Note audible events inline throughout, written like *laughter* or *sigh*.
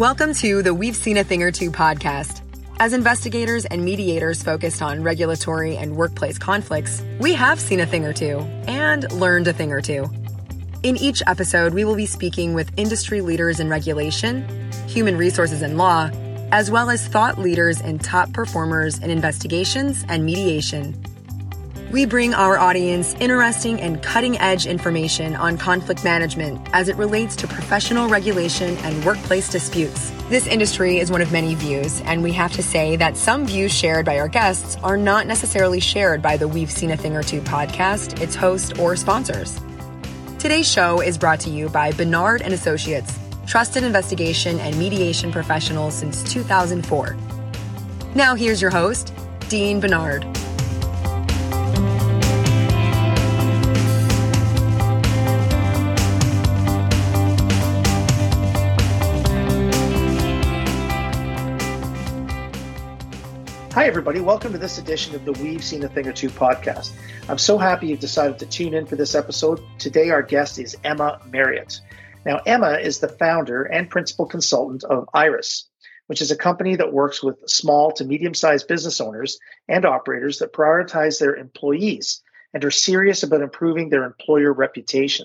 Welcome to the We've Seen a Thing or Two podcast. As investigators and mediators focused on regulatory and workplace conflicts, we have seen a thing or two and learned a thing or two. In each episode, we will be speaking with industry leaders in regulation, human resources and law, as well as thought leaders and top performers in investigations and mediation. We bring our audience interesting and cutting edge information on conflict management as it relates to professional regulation and workplace disputes. This industry is one of many views, and we have to say that some views shared by our guests are not necessarily shared by the We've Seen a Thing or Two podcast, its host, or sponsors. Today's show is brought to you by Bernard and Associates, trusted investigation and mediation professionals since 2004. Now here's your host, Dean Bernard. Hi, everybody. Welcome to this edition of the We've Seen a Thing or Two podcast. I'm so happy you've decided to tune in for this episode. Today, our guest is Emma Marriott. Now, Emma is the founder and principal consultant of Iris, which is a company that works with small to medium sized business owners and operators that prioritize their employees and are serious about improving their employer reputation.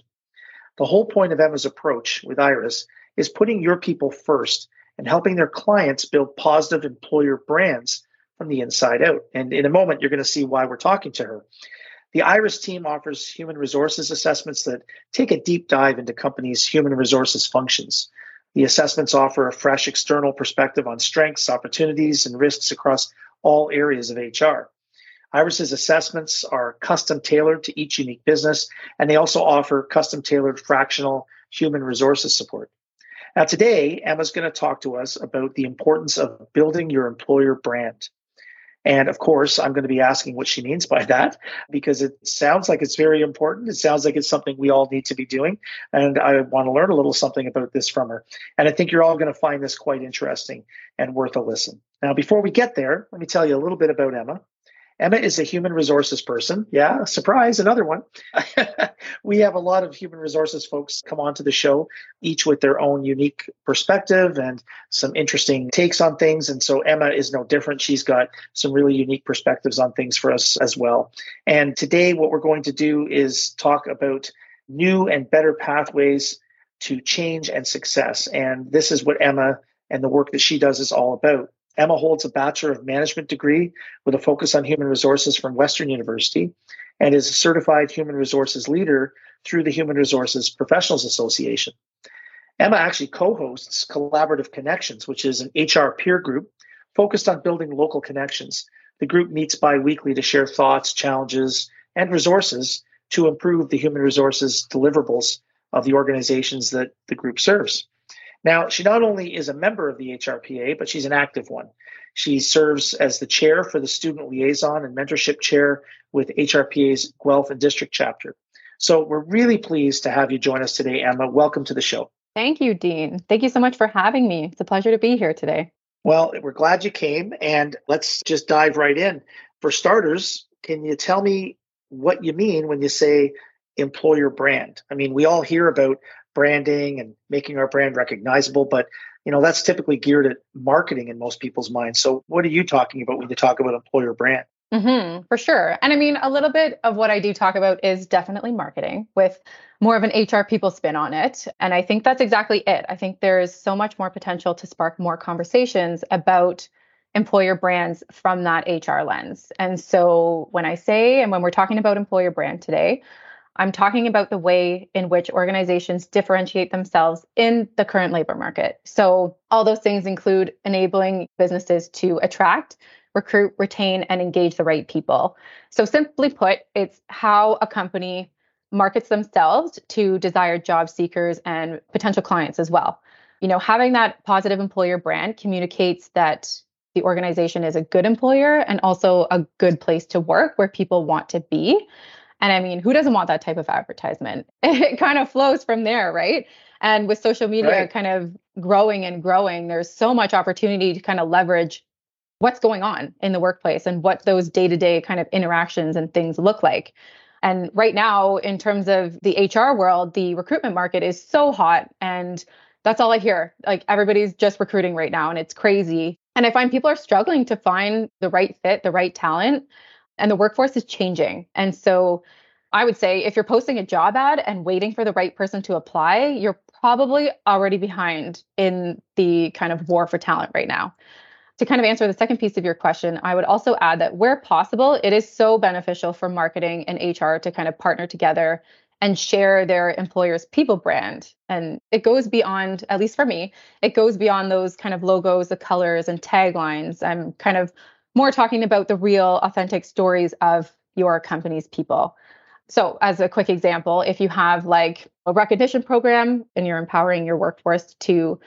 The whole point of Emma's approach with Iris is putting your people first and helping their clients build positive employer brands from the inside out. And in a moment, you're going to see why we're talking to her. The IRIS team offers human resources assessments that take a deep dive into companies' human resources functions. The assessments offer a fresh external perspective on strengths, opportunities, and risks across all areas of HR. Iris's assessments are custom tailored to each unique business, and they also offer custom tailored fractional human resources support. Now, today, Emma's going to talk to us about the importance of building your employer brand. And of course, I'm going to be asking what she means by that because it sounds like it's very important. It sounds like it's something we all need to be doing. And I want to learn a little something about this from her. And I think you're all going to find this quite interesting and worth a listen. Now, before we get there, let me tell you a little bit about Emma. Emma is a human resources person. Yeah, surprise, another one. *laughs* we have a lot of human resources folks come onto the show, each with their own unique perspective and some interesting takes on things. And so Emma is no different. She's got some really unique perspectives on things for us as well. And today, what we're going to do is talk about new and better pathways to change and success. And this is what Emma and the work that she does is all about. Emma holds a Bachelor of Management degree with a focus on human resources from Western University and is a certified human resources leader through the Human Resources Professionals Association. Emma actually co hosts Collaborative Connections, which is an HR peer group focused on building local connections. The group meets bi weekly to share thoughts, challenges, and resources to improve the human resources deliverables of the organizations that the group serves. Now, she not only is a member of the HRPA, but she's an active one. She serves as the chair for the student liaison and mentorship chair with HRPA's Guelph and District chapter. So we're really pleased to have you join us today, Emma. Welcome to the show. Thank you, Dean. Thank you so much for having me. It's a pleasure to be here today. Well, we're glad you came, and let's just dive right in. For starters, can you tell me what you mean when you say employer brand? I mean, we all hear about branding and making our brand recognizable but you know that's typically geared at marketing in most people's minds. So what are you talking about when you talk about employer brand? Mm-hmm, for sure. And i mean a little bit of what i do talk about is definitely marketing with more of an hr people spin on it. And i think that's exactly it. I think there's so much more potential to spark more conversations about employer brands from that hr lens. And so when i say and when we're talking about employer brand today I'm talking about the way in which organizations differentiate themselves in the current labor market. So, all those things include enabling businesses to attract, recruit, retain, and engage the right people. So, simply put, it's how a company markets themselves to desired job seekers and potential clients as well. You know, having that positive employer brand communicates that the organization is a good employer and also a good place to work where people want to be. And I mean, who doesn't want that type of advertisement? *laughs* It kind of flows from there, right? And with social media right. kind of growing and growing, there's so much opportunity to kind of leverage what's going on in the workplace and what those day to day kind of interactions and things look like. And right now, in terms of the HR world, the recruitment market is so hot and That's all I hear. Like everybody's just recruiting right now and it's crazy. And I find people are struggling to find the right fit, the right talent, and the workforce is changing. And so I would say if you're posting a job ad and waiting for the right person to apply, you're probably already behind in the kind of war for talent right now. To kind of answer the second piece of your question, I would also add that where possible, it is so beneficial for marketing and HR to kind of partner together and share their employer's people brand. And it goes beyond, at least for me, it goes beyond those kind of logos, the colors, and taglines. I'm kind of more talking about the real, authentic stories of your company's people. So, as a quick example, if you have like a recognition program and you're empowering your workforce to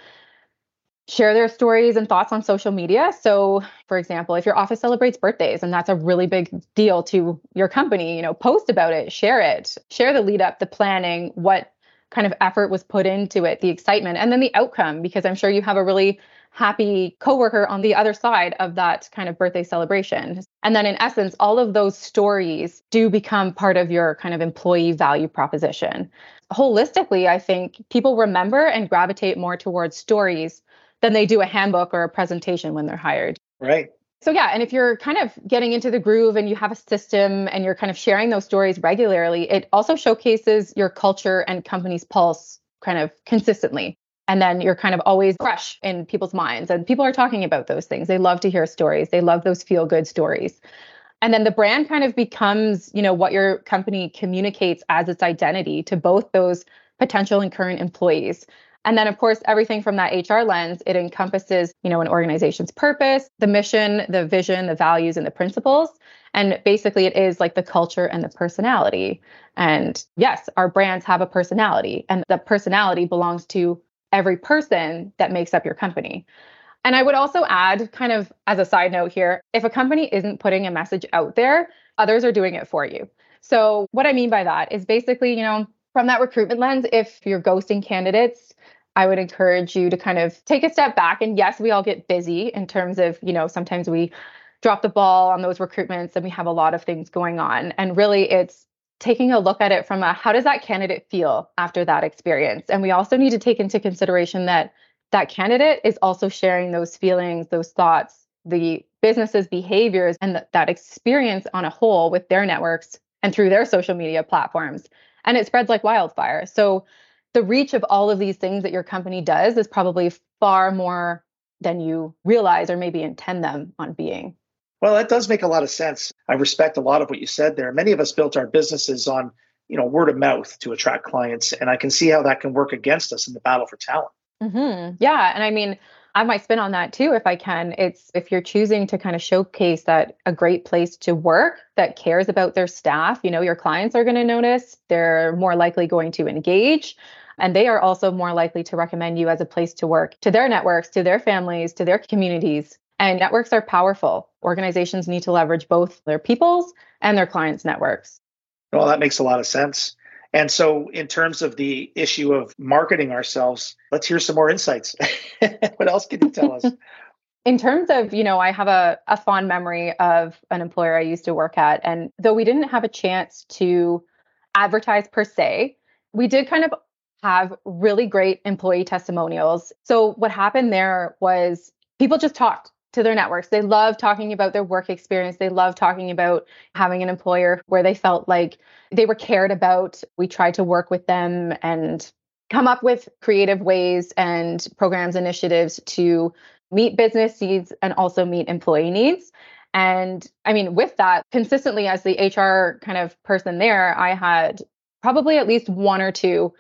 share their stories and thoughts on social media. So, for example, if your office celebrates birthdays and that's a really big deal to your company, you know, post about it, share it, share the lead up, the planning, what kind of effort was put into it, the excitement, and then the outcome because I'm sure you have a really happy coworker on the other side of that kind of birthday celebration. And then in essence, all of those stories do become part of your kind of employee value proposition. Holistically, I think people remember and gravitate more towards stories than they do a handbook or a presentation when they're hired. Right. So yeah, and if you're kind of getting into the groove and you have a system and you're kind of sharing those stories regularly, it also showcases your culture and company's pulse kind of consistently. And then you're kind of always fresh in people's minds and people are talking about those things. They love to hear stories. They love those feel good stories. And then the brand kind of becomes, you know, what your company communicates as its identity to both those potential and current employees. And then, of course, everything from that HR lens, it encompasses, you know, an organization's purpose, the mission, the vision, the values, and the principles. And basically, it is like the culture and the personality. And yes, our brands have a personality, and the personality belongs to every person that makes up your company. And I would also add, kind of as a side note here, if a company isn't putting a message out there, others are doing it for you. So, what I mean by that is basically, you know, from that recruitment lens, if you're ghosting candidates, I would encourage you to kind of take a step back. And yes, we all get busy in terms of, you know, sometimes we drop the ball on those recruitments and we have a lot of things going on. And really, it's taking a look at it from a how does that candidate feel after that experience? And we also need to take into consideration that that candidate is also sharing those feelings, those thoughts, the business's behaviors, and th- that experience on a whole with their networks and through their social media platforms. And it spreads like wildfire. So the reach of all of these things that your company does is probably far more than you realize or maybe intend them on being. Well, that does make a lot of sense. I respect a lot of what you said there. Many of us built our businesses on, you know, word of mouth to attract clients, and I can see how that can work against us in the battle for talent. Mm-hmm. Yeah, and I mean, I might spin on that too if I can. It's if you're choosing to kind of showcase that a great place to work that cares about their staff, you know, your clients are going to notice, they're more likely going to engage. And they are also more likely to recommend you as a place to work to their networks, to their families, to their communities. And networks are powerful. Organizations need to leverage both their people's and their clients' networks. Well, that makes a lot of sense. And so, in terms of the issue of marketing ourselves, let's hear some more insights. *laughs* what else can you tell us? *laughs* in terms of, you know, I have a, a fond memory of an employer I used to work at. And though we didn't have a chance to advertise per se, we did kind of have really great employee testimonials. So, what happened there was people just talked to their networks. They love talking about their work experience. They love talking about having an employer where they felt like they were cared about. We tried to work with them and come up with creative ways and programs, initiatives to meet business needs and also meet employee needs. And I mean, with that, consistently as the HR kind of person there, I had probably at least one or two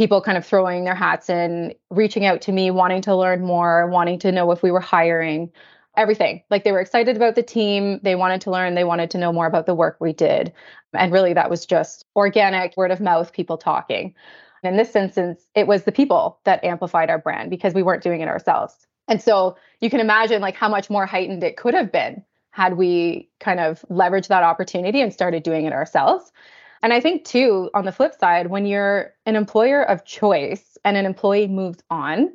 people kind of throwing their hats in, reaching out to me, wanting to learn more, wanting to know if we were hiring, everything. Like they were excited about the team, they wanted to learn, they wanted to know more about the work we did. And really, that was just organic, word of mouth, people talking. in this instance, it was the people that amplified our brand because we weren't doing it ourselves. And so you can imagine like how much more heightened it could have been had we kind of leveraged that opportunity and started doing it ourselves. And I think, too, on the flip side, when you're an employer of choice and an employee moves on,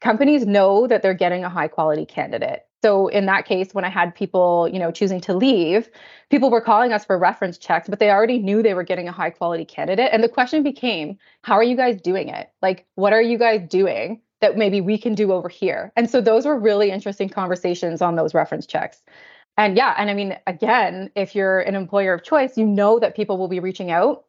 companies know that they're getting a high quality candidate. So in that case, when I had people, you know, choosing to leave, people were calling us for reference checks, but they already knew they were getting a high quality candidate. And the question became, how are you guys doing it? Like, what are you guys doing that maybe we can do over here. And so those were really interesting conversations on those reference checks. And yeah, and I mean, again, if you're an employer of choice, you know that people will be reaching out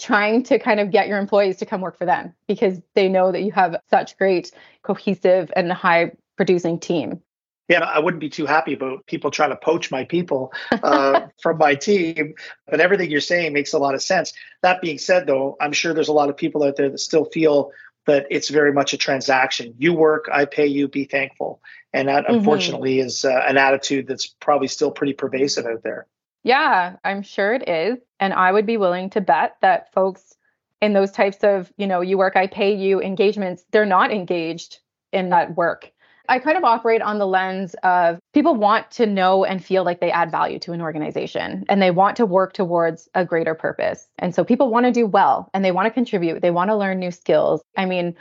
trying to kind of get your employees to come work for them because they know that you have such great cohesive and high producing team yeah, I wouldn't be too happy about people trying to poach my people *laughs* uh, from my team. But everything you're saying makes a lot of sense. That being said, though, I'm sure there's a lot of people out there that still feel that it's very much a transaction. You work, I pay you, be thankful. And that, mm-hmm. unfortunately, is uh, an attitude that's probably still pretty pervasive out there. Yeah, I'm sure it is. And I would be willing to bet that folks in those types of, you know, you work, I pay you engagements, they're not engaged in that work I kind of operate on the lens of people want to know and feel like they add value to an organization and they want to work towards a greater purpose. And so people want to do well and they want to contribute, they want to learn new skills. I mean,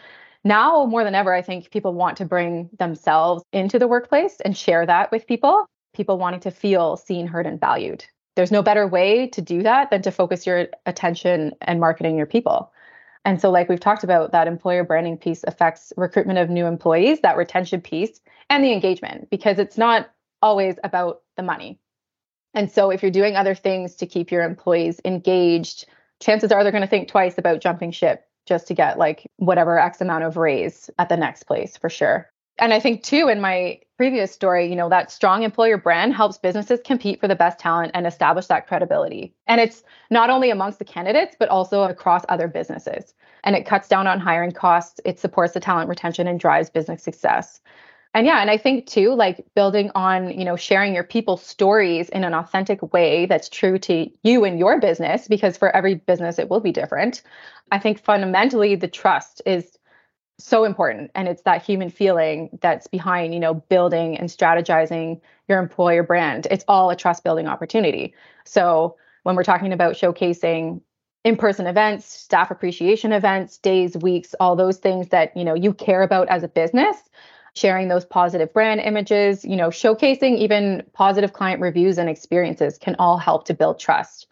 now more than ever, I think people want to bring themselves into the workplace and share that with people. People wanting to feel seen, heard, and valued. There's no better way to do that than to focus your attention and marketing your people. And so, like we've talked about, that employer branding piece affects recruitment of new employees, that retention piece, and the engagement, because it's not always about the money. And so, if you're doing other things to keep your employees engaged, chances are they're going to think twice about jumping ship just to get like whatever X amount of raise at the next place for sure. And I think too, in my previous story, you know, that strong employer brand helps businesses compete for the best talent and establish that credibility. And it's not only amongst the candidates, but also across other businesses. And it cuts down on hiring costs, it supports the talent retention and drives business success. And yeah, and I think too, like building on, you know, sharing your people's stories in an authentic way that's true to you and your business, because for every business it will be different. I think fundamentally the trust is so important. And it's that human feeling that's behind you know building and strategizing your employer brand. It's all a trust building opportunity. So when we're talking about showcasing in-person events staff appreciation events days weeks all those things that you know you care about as a business sharing those positive brand images you know showcasing even positive client reviews and experiences can all help to build trust.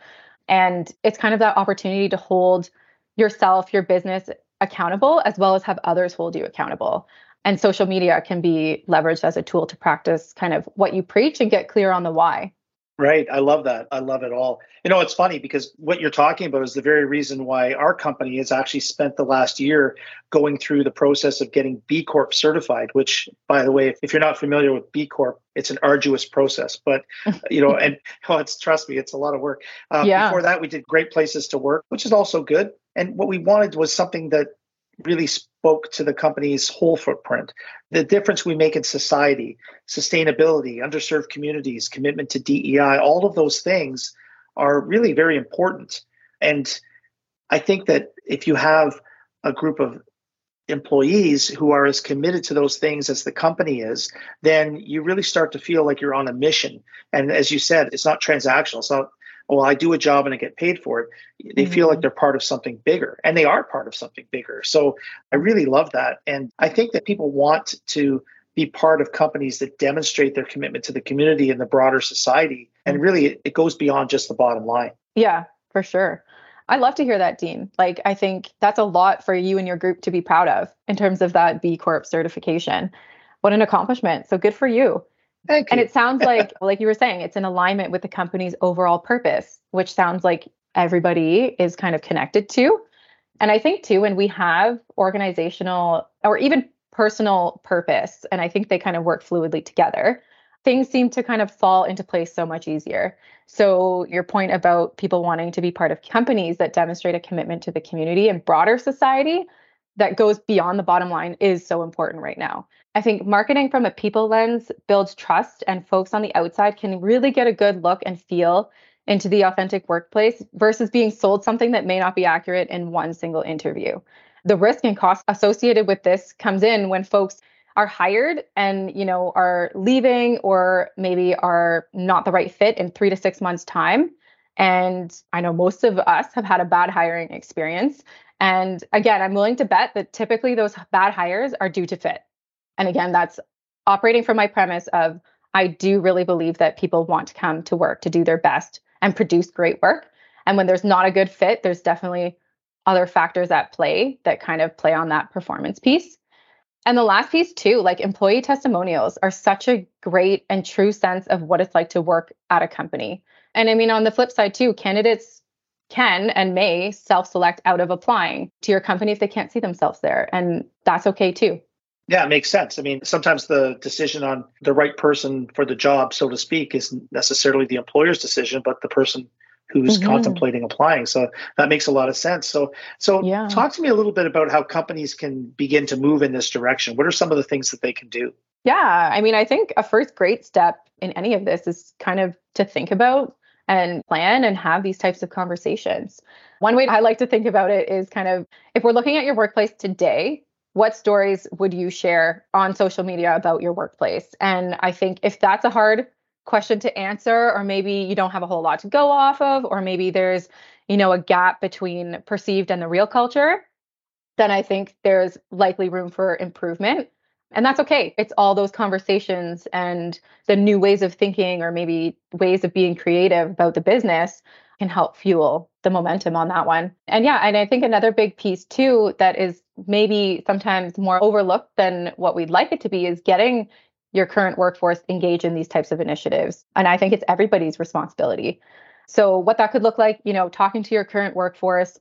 And it's kind of that opportunity to hold yourself your business accountable as well as have others hold you accountable. And social media can be leveraged as a tool to practice kind of what you preach and get clear on the why. Right. I love that. I love it all. You know, it's funny because what you're talking about is the very reason why our company has actually spent the last year going through the process of getting B Corp certified, which, by the way, if you're not familiar with B Corp, it's an arduous process. But, *laughs* you know, and oh, it's trust me, it's a lot of work. Uh, yeah. Before that, we did Great Places to Work, which is also good. And what we wanted was something that really spoke to the company's whole footprint, the difference we make in society, sustainability, underserved communities, commitment to DEI, all of those things are really very important. And I think that if you have a group of employees who are as committed to those things as the company is, then you really start to feel like you're on a mission. And as you said, it's not transactional. It's not well, I do a job and I get paid for it. They mm-hmm. feel like mm-hmm. they're part of something bigger and they are part of something bigger. So I really love that. And I think that people want to be part of companies that demonstrate their commitment to the community and the broader society. And mm-hmm. really, it goes beyond just the bottom line. Yeah, for sure. I love to hear that, Dean. Like, I think that's a lot for you and your group to be proud of in terms of that B Corp certification. What an accomplishment. So good for you. Thank you. And it sounds *laughs* like, like you were saying, it's in alignment with the company's overall purpose, which sounds like everybody is kind of connected to. And I think too, when we have organizational or even personal purpose, and I think they kind of work fluidly together, things seem to kind of fall into place so much easier. So, your point about people wanting to be part of companies that demonstrate a commitment to the community and broader society that goes beyond the bottom line is so important right now. I think marketing from a people lens builds trust, and folks on the outside can really get a good look and feel into the authentic workplace versus being sold something that may not be accurate in one single interview. The risk and cost associated with this comes in when folks are hired and you know are leaving or maybe are not the right fit in 3 to 6 months time. And I know most of us have had a bad hiring experience. And again I'm willing to bet that typically those bad hires are due to fit and again, that's operating from my premise of I do really believe that people want to come to work to do their best and produce great work. And when there's not a good fit, there's definitely other factors at play that kind of play on that performance piece. And the last piece, too, like employee testimonials are such a great and true sense of what it's like to work at a company. And I mean, on the flip side, too, candidates can and may self select out of applying to your company if they can't see themselves there. And that's okay, too. Yeah, it makes sense. I mean, sometimes the decision on the right person for the job, so to speak, isn't necessarily the employer's decision, but the person who's mm-hmm. contemplating applying. So that makes a lot of sense. So so yeah. talk to me a little bit about how companies can begin to move in this direction. What are some of the things that they can do? Yeah, I mean, I think a first great step in any of this is kind of to think about and plan and have these types of conversations. One way I like to think about it is kind of if we're looking at your workplace today, what stories would you share on social media about your workplace? And I think if that's a hard question to answer or maybe you don't have a whole lot to go off of or maybe there's you know a gap between perceived and the real culture then i think there's likely room for improvement and that's okay it's all those conversations and the new ways of thinking or maybe ways of being creative about the business can help fuel the momentum on that one and yeah and i think another big piece too that is maybe sometimes more overlooked than what we'd like it to be is getting your current workforce engage in these types of initiatives. And I think it's everybody's responsibility. So, what that could look like, you know, talking to your current workforce,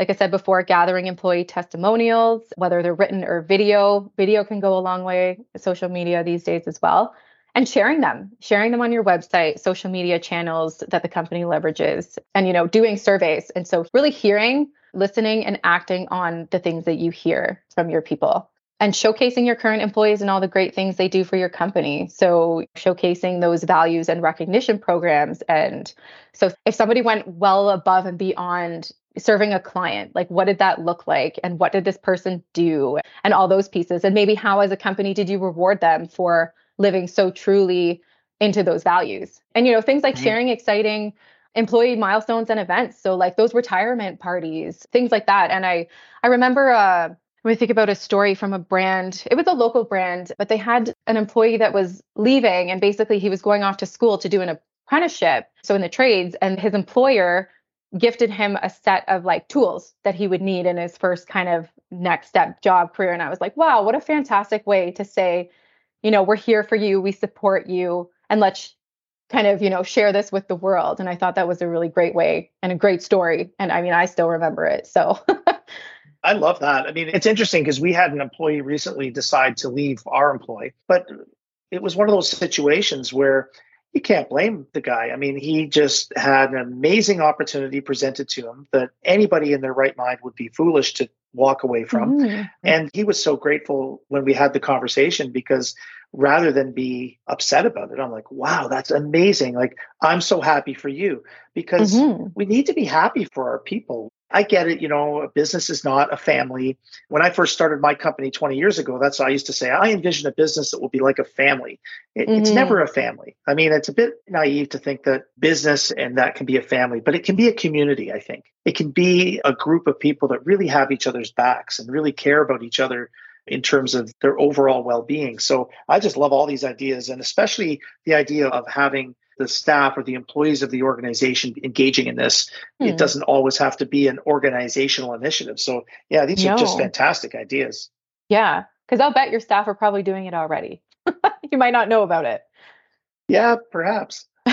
like I said before, gathering employee testimonials, whether they're written or video. Video can go a long way, social media these days as well. And sharing them, sharing them on your website, social media channels that the company leverages, and you know, doing surveys. And so really hearing, listening, and acting on the things that you hear from your people and showcasing your current employees and all the great things they do for your company. So, showcasing those values and recognition programs. And so, if somebody went well above and beyond serving a client, like what did that look like? And what did this person do? And all those pieces. And maybe how, as a company, did you reward them for living so truly into those values? And, you know, things like mm-hmm. sharing exciting employee milestones and events so like those retirement parties things like that and i i remember uh when we think about a story from a brand, it was a local brand, but they had an employee that was leaving and basically he was going off to school to do an apprenticeship. So in the trades, and his employer gifted him a set of like tools that he would need in his first kind of next step job career. And I was like, wow, what a fantastic way to say, you know, we're here for you, we support you, and let's kind of, you know, share this with the world. And I thought that was a really great way and a great story. And I mean, I still remember it. So *laughs* I love that. I mean, it's interesting because we had an employee recently decide to leave our employee, but it was one of those situations where you can't blame the guy. I mean, he just had an amazing opportunity presented to him that anybody in their right mind would be foolish to walk away from. Mm-hmm. And he was so grateful when we had the conversation because rather than be upset about it, I'm like, wow, that's amazing. Like, I'm so happy for you because mm-hmm. we need to be happy for our people. I get it. You know, a business is not a family. When I first started my company 20 years ago, that's what I used to say. I envision a business that will be like a family. It, mm-hmm. It's never a family. I mean, it's a bit naive to think that business and that can be a family, but it can be a community, I think. It can be a group of people that really have each other's backs and really care about each other in terms of their overall well being. So I just love all these ideas, and especially the idea of having the staff or the employees of the organization engaging in this. Hmm. It doesn't always have to be an organizational initiative. So, yeah, these no. are just fantastic ideas. Yeah, because I'll bet your staff are probably doing it already. *laughs* you might not know about it. Yeah, perhaps. *laughs*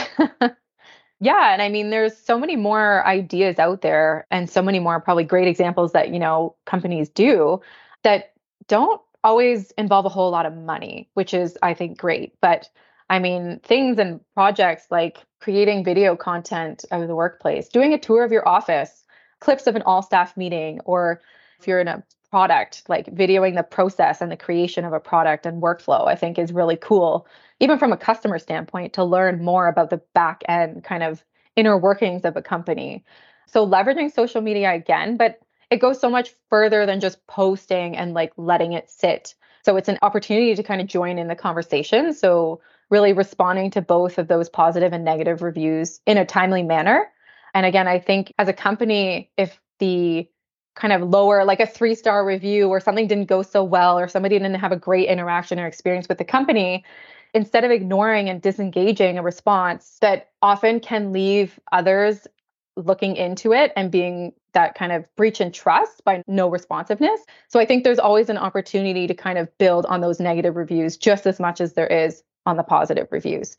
yeah, and I mean there's so many more ideas out there and so many more probably great examples that, you know, companies do that don't always involve a whole lot of money, which is I think great, but I mean, things and projects like creating video content of the workplace, doing a tour of your office, clips of an all staff meeting, or if you're in a product, like videoing the process and the creation of a product and workflow, I think is really cool, even from a customer standpoint, to learn more about the back end kind of inner workings of a company. So leveraging social media again, but it goes so much further than just posting and like letting it sit. So it's an opportunity to kind of join in the conversation. So really responding to both of those positive and negative reviews in a timely manner. And again, I think as a company, if the kind of lower, like a three star review or something didn't go so well, or somebody didn't have a great interaction or experience with the company, instead of ignoring and disengaging a response that often can leave others looking into it and being that kind of breach in trust by no responsiveness. So I think there's always an opportunity to kind of build on those negative reviews just as much as there is on the positive reviews.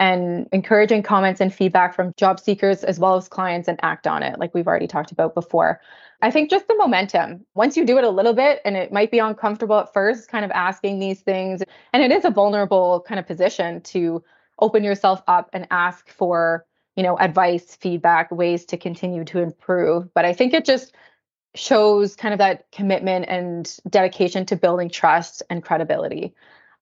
And encouraging comments and feedback from job seekers as well as clients and act on it, like we've already talked about before. I think just the momentum. Once you do it a little bit, and it might be uncomfortable at first, kind of asking these things, and it is a vulnerable kind of position to open yourself up and ask for you know advice feedback ways to continue to improve but i think it just shows kind of that commitment and dedication to building trust and credibility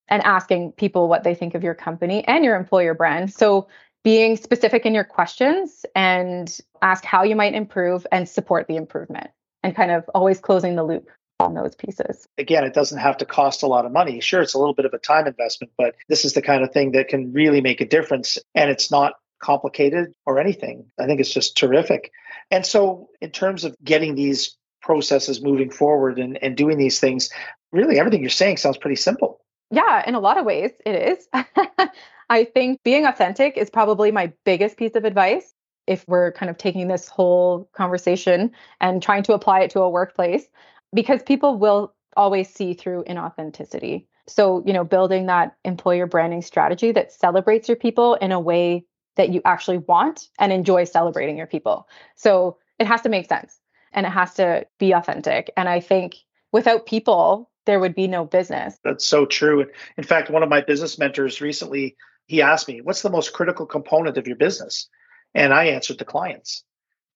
and asking people what they think of your company and your employer brand so being specific in your questions and ask how you might improve and support the improvement and kind of always closing the loop on those pieces. Again, it doesn't have to cost a lot of money. Sure, it's a little bit of a time investment, but this is the kind of thing that can really make a difference. And it's not complicated or anything. I think it's just terrific. And so, in terms of getting these processes moving forward and, and doing these things, really everything you're saying sounds pretty simple. Yeah, in a lot of ways, it is. *laughs* I think being authentic is probably my biggest piece of advice. If we're kind of taking this whole conversation and trying to apply it to a workplace, because people will always see through inauthenticity. So, you know, building that employer branding strategy that celebrates your people in a way that you actually want and enjoy celebrating your people. So, it has to make sense and it has to be authentic. And I think without people, there would be no business. That's so true. In fact, one of my business mentors recently, he asked me, "What's the most critical component of your business?" And I answered the clients.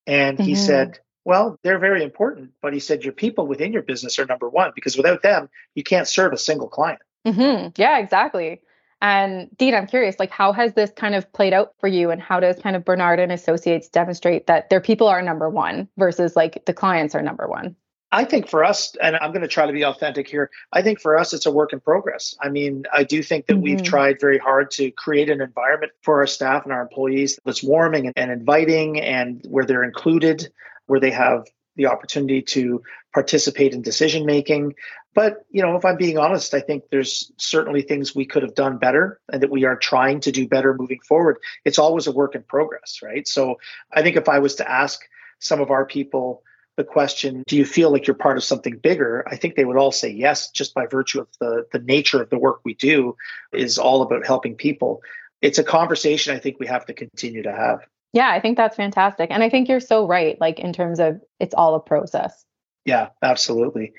And he mm-hmm. said, well, they're very important, but he said your people within your business are number one because without them, you can't serve a single client. Mm-hmm. Yeah, exactly. And Dean, I'm curious, like, how has this kind of played out for you, and how does kind of Bernard and Associates demonstrate that their people are number one versus like the clients are number one? I think for us, and I'm going to try to be authentic here, I think for us, it's a work in progress. I mean, I do think that mm-hmm. we've tried very hard to create an environment for our staff and our employees that's warming and, and inviting and where they're included where they have the opportunity to participate in decision making. But, you know, if I'm being honest, I think there's certainly things we could have done better and that we are trying to do better moving forward. It's always a work in progress, right? So I think if I was to ask some of our people the question, do you feel like you're part of something bigger? I think they would all say yes, just by virtue of the, the nature of the work we do is all about helping people. It's a conversation I think we have to continue to have. Yeah, I think that's fantastic. And I think you're so right, like in terms of it's all a process. Yeah, absolutely.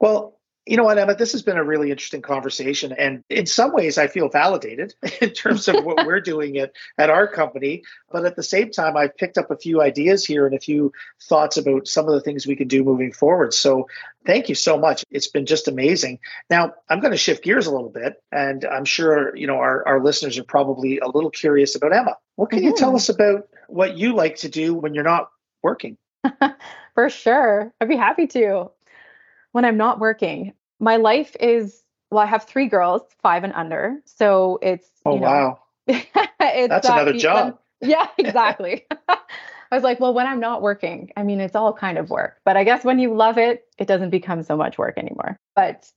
Well, you know what, Emma, this has been a really interesting conversation. And in some ways, I feel validated *laughs* in terms of what we're doing at, at our company. But at the same time, I've picked up a few ideas here and a few thoughts about some of the things we can do moving forward. So thank you so much. It's been just amazing. Now, I'm going to shift gears a little bit. And I'm sure, you know, our, our listeners are probably a little curious about Emma. What can mm-hmm. you tell mm-hmm. us about what you like to do when you're not working? *laughs* For sure. I'd be happy to. When I'm not working, my life is well, I have three girls, five and under. So it's oh you know, wow, *laughs* it's, that's uh, another job. *laughs* yeah, exactly. *laughs* I was like, well, when I'm not working, I mean, it's all kind of work. But I guess when you love it, it doesn't become so much work anymore. But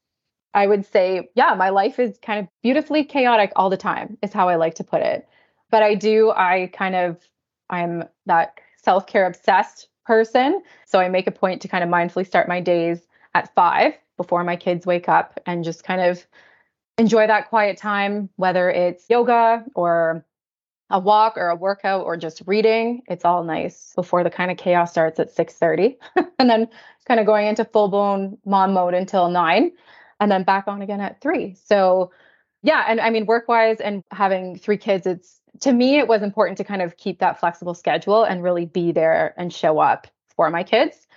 I would say, yeah, my life is kind of beautifully chaotic all the time, is how I like to put it. But I do, I kind of, I'm that self care obsessed person. So I make a point to kind of mindfully start my days at five before my kids wake up and just kind of enjoy that quiet time, whether it's yoga or a walk or a workout or just reading. It's all nice before the kind of chaos starts at 6:30 *laughs* and then kind of going into full-blown mom mode until 9 and then back on again at 3. So yeah, and I mean work-wise and having three kids it's to me it was important to kind of keep that flexible schedule and really be there and show up for my kids.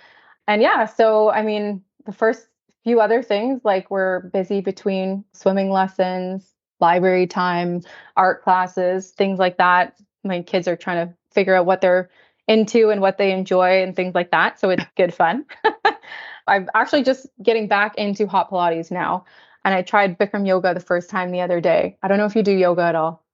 And yeah, so I mean the first few other things like we're busy between swimming lessons, library time, art classes, things like that. My kids are trying to figure out what they're into and what they enjoy and things like that. So it's good fun. *laughs* I'm actually just getting back into hot Pilates now. And I tried Bikram yoga the first time the other day. I don't know if you do yoga at all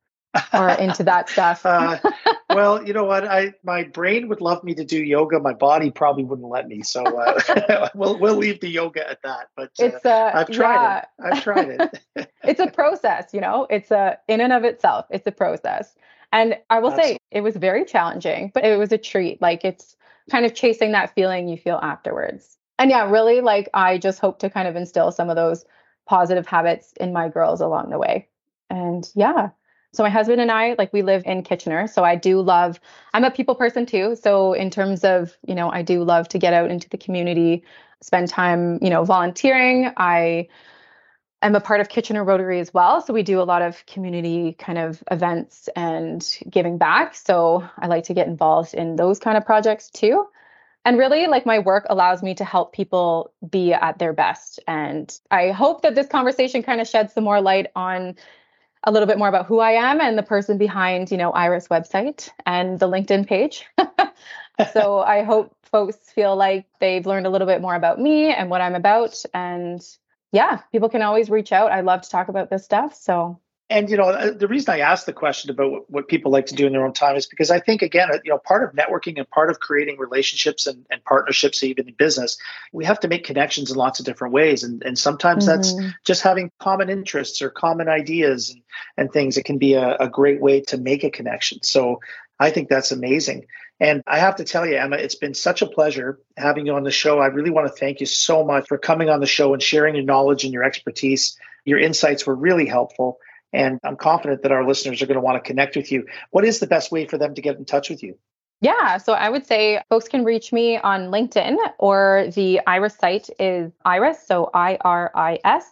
or into that *laughs* stuff. uh, *laughs* well, you know what? I my brain would love me to do yoga. My body probably wouldn't let me. So uh, *laughs* we'll we'll leave the yoga at that. But uh, it's uh, I've tried yeah. it. I've tried it. *laughs* it's a process, you know. It's a in and of itself. It's a process. And I will Absolutely. say it was very challenging, but it was a treat. Like it's kind of chasing that feeling you feel afterwards. And yeah, really like I just hope to kind of instill some of those positive habits in my girls along the way. And yeah. So my husband and I like we live in Kitchener, so I do love I'm a people person too. So in terms of, you know, I do love to get out into the community, spend time, you know, volunteering. I am a part of Kitchener Rotary as well. So we do a lot of community kind of events and giving back. So I like to get involved in those kind of projects too. And really, like my work allows me to help people be at their best. And I hope that this conversation kind of sheds some more light on a little bit more about who I am and the person behind, you know, Iris website and the LinkedIn page. *laughs* so I hope folks feel like they've learned a little bit more about me and what I'm about. And yeah, people can always reach out. I love to talk about this stuff. So and you know uh, the reason i asked the question about what, what, people like to do in their own time is because i think again uh, you know part of networking and part of creating relationships and, and partnerships even in business we have to make connections in lots of different ways and, and sometimes mm-hmm. that's just having common interests or common ideas and, and things it can be a, a great way to make a connection so i think that's amazing and I have to tell you, Emma, it's been such a pleasure having you on the show. I really want to thank you so much for coming on the show and sharing your knowledge and your expertise. Your insights were really helpful. And I'm confident that our listeners are going to want to connect with you. What is the best way for them to get in touch with you? Yeah, so I would say folks can reach me on LinkedIn or the Iris site is iris, so I R I S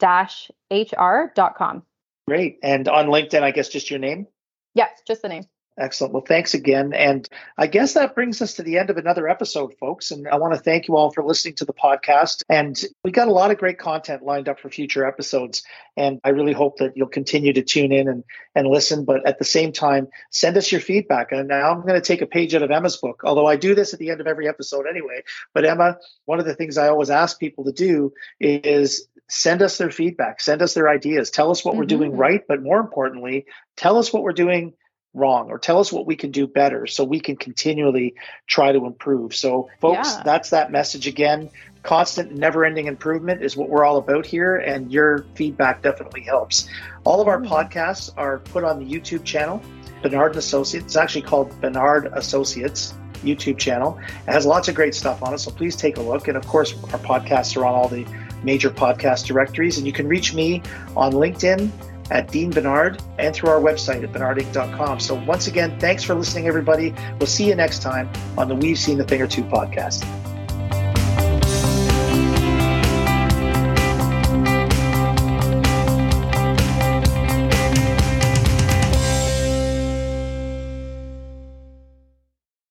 dash HR.com. Great. And on LinkedIn, I guess just your name? Yes, just the name. Excellent. Well, thanks again. And I guess that brings us to the end of another episode, folks. And I want to thank you all for listening to the podcast. And we got a lot of great content lined up for future episodes. And I really hope that you'll continue to tune in and, and listen. But at the same time, send us your feedback. And now I'm going to take a page out of Emma's book, although I do this at the end of every episode anyway. But Emma, one of the things I always ask people to do is send us their feedback, send us their ideas, tell us what mm-hmm. we're doing mm-hmm. right. But more importantly, tell us what we're doing wrong or tell us what we can do better so we can continually try to improve. So, folks, yeah. that's that message again. Constant, never ending improvement is what we're all about here, and your feedback definitely helps. All of our mm. podcasts are put on the YouTube channel, Bernard and Associates. It's actually called Bernard Associates. YouTube channel. It has lots of great stuff on it, so please take a look. And of course, our podcasts are on all the major podcast directories, and you can reach me on LinkedIn at Dean Bernard and through our website at bernardinc.com. So, once again, thanks for listening, everybody. We'll see you next time on the We've Seen the Thing or Two podcast.